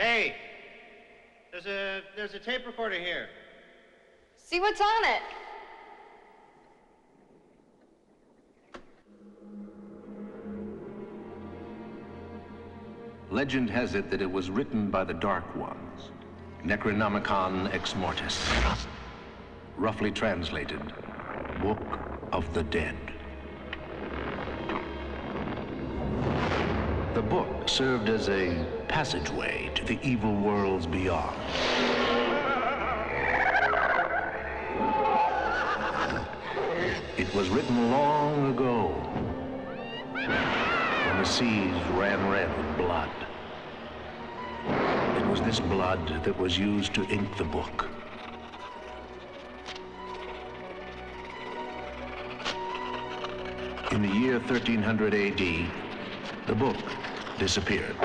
Hey, there's a there's a tape recorder here. See what's on it. Legend has it that it was written by the Dark Ones, Necronomicon Ex Mortis. Roughly translated, Book of the Dead. The book served as a passageway to the evil worlds beyond. It was written long ago when the seas ran red with blood. It was this blood that was used to ink the book. In the year 1300 AD, the book disappeared.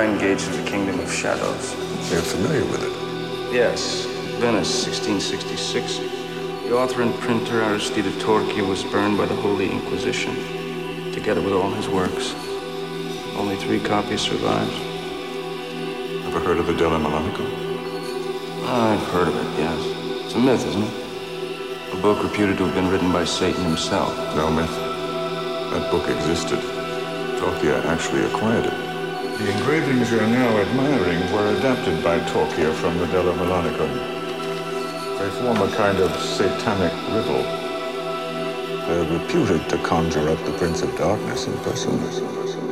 Nine Gates of the Kingdom of Shadows. You're familiar with it? Yes, Venice, 1666. The author and printer Aristide Torchia was burned by the Holy Inquisition, together with all his works. Only three copies survived. Ever heard of the Delomelanicon? I've heard of it, yes. It's a myth, isn't it? A book reputed to have been written by Satan himself. No myth. That book existed. Torchia actually acquired it. The engravings you're now admiring were adapted by Torchia from the Delomelanicon. They form a kind of satanic riddle. They're reputed to conjure up the Prince of Darkness in person.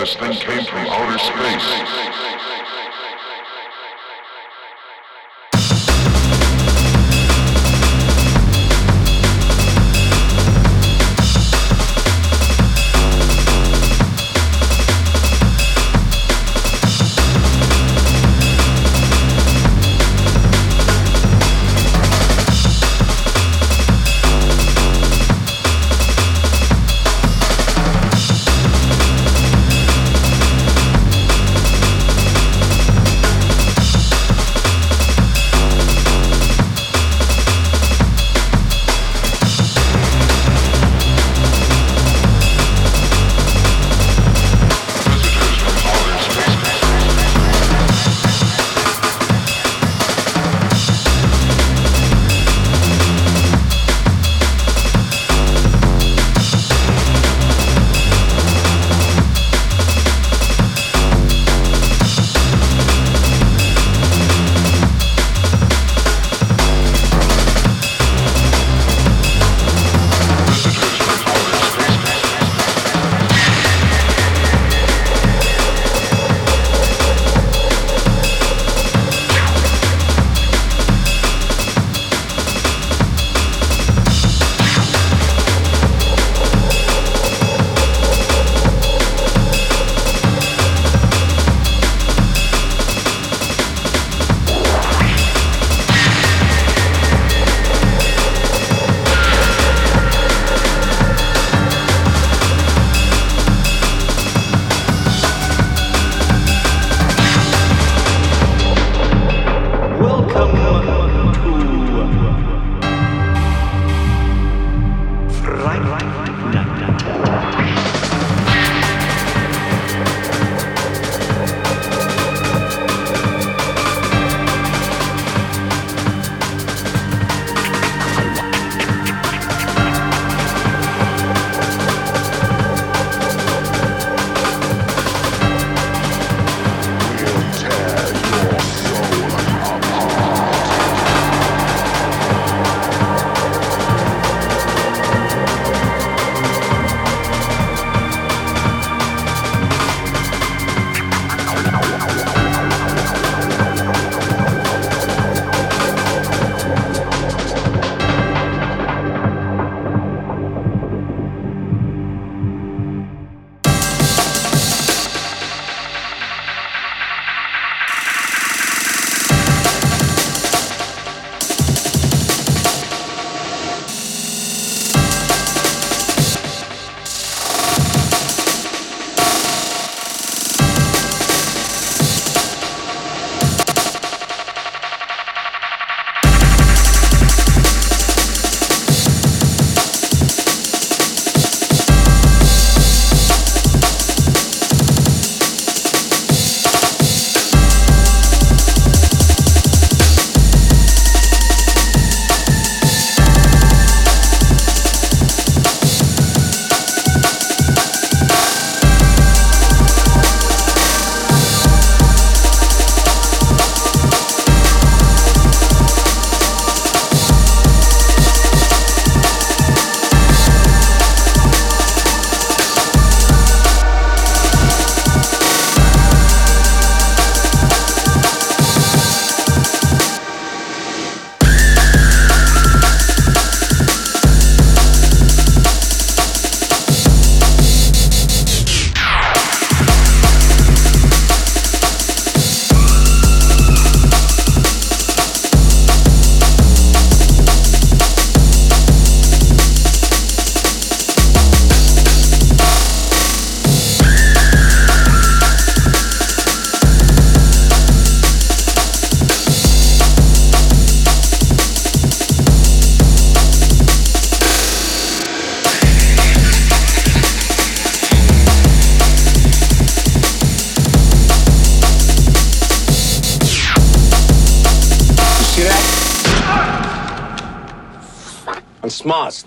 This thing came from outer space.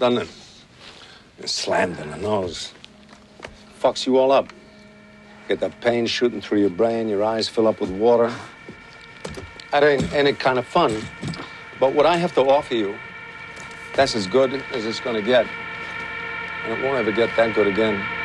Doesn't it? You're slammed in the nose. Fucks you all up. Get that pain shooting through your brain, your eyes fill up with water. That ain't any kind of fun. But what I have to offer you, that's as good as it's gonna get. And it won't ever get that good again.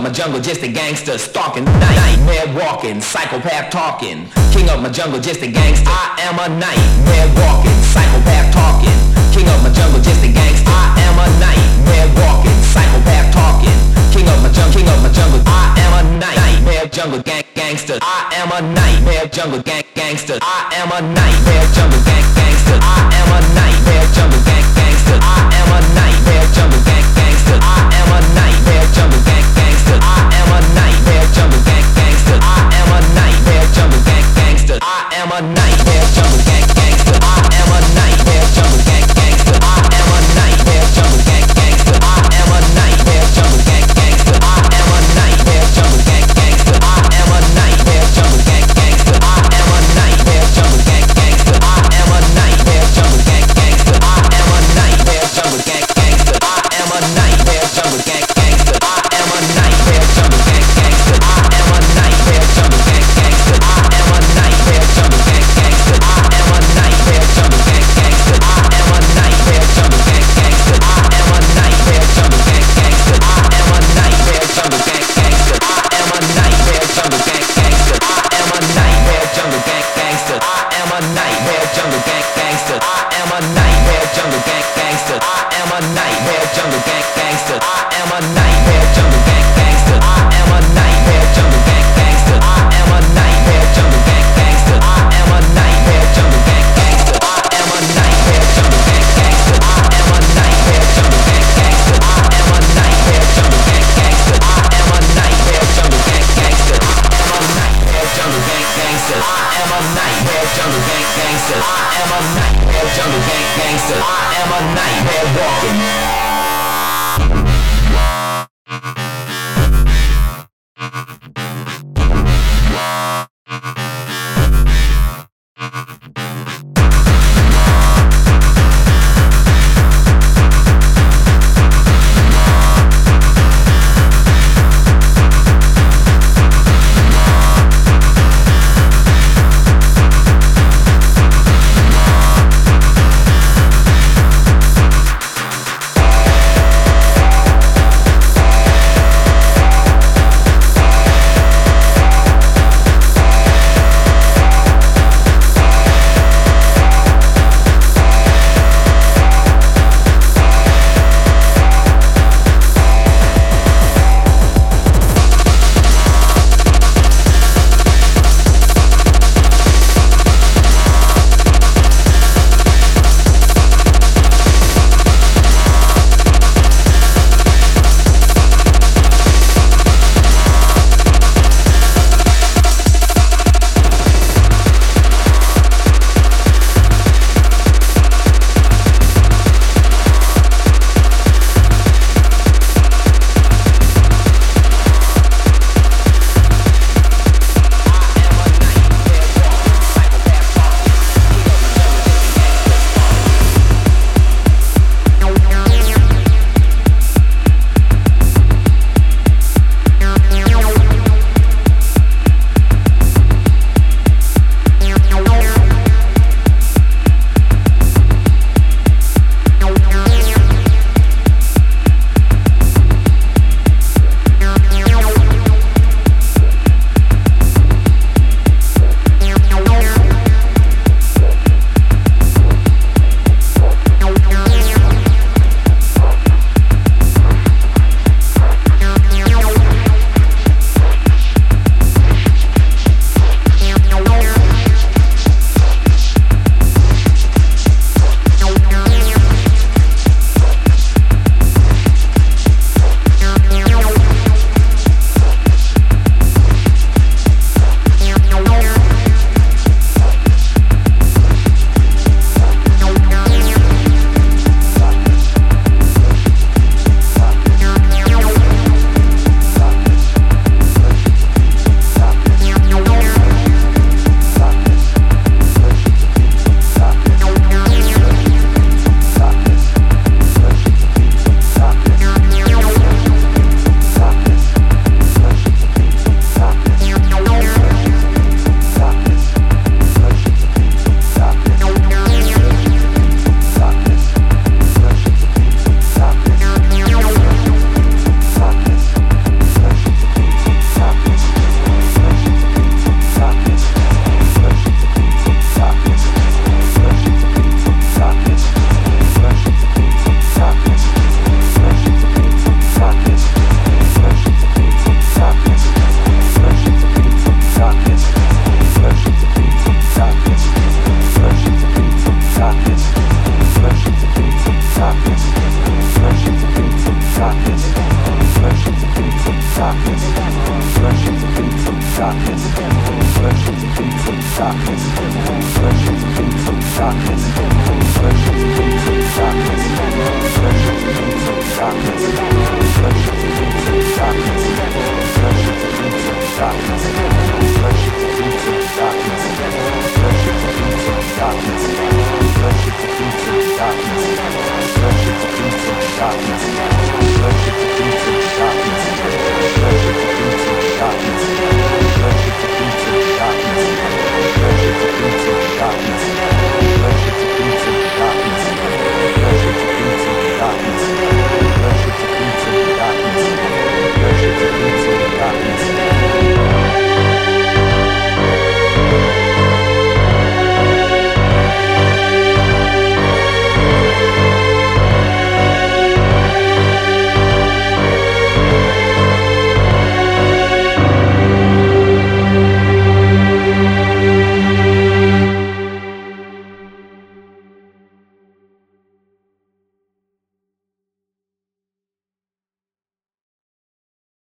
of my jungle, just a gangster stalking. Nightmare walking, psychopath talking. King of my jungle, just a gangster. I am a nightmare walking, psychopath talking. King of my jungle, just a gangster. I am a nightmare walking, psychopath talking. King of my jungle, king of my jungle. I am a nightmare jungle gang gangster. I am a nightmare jungle gang gangster. I am a nightmare jungle gang gangster. I am a nightmare jungle gang gangster. I am a nightmare jungle gang gangster. I am a nightmare jungle. gangster. I am a nightmare jungle gang gangster. I am a nightmare jungle gang gangster. I am a nightmare jungle.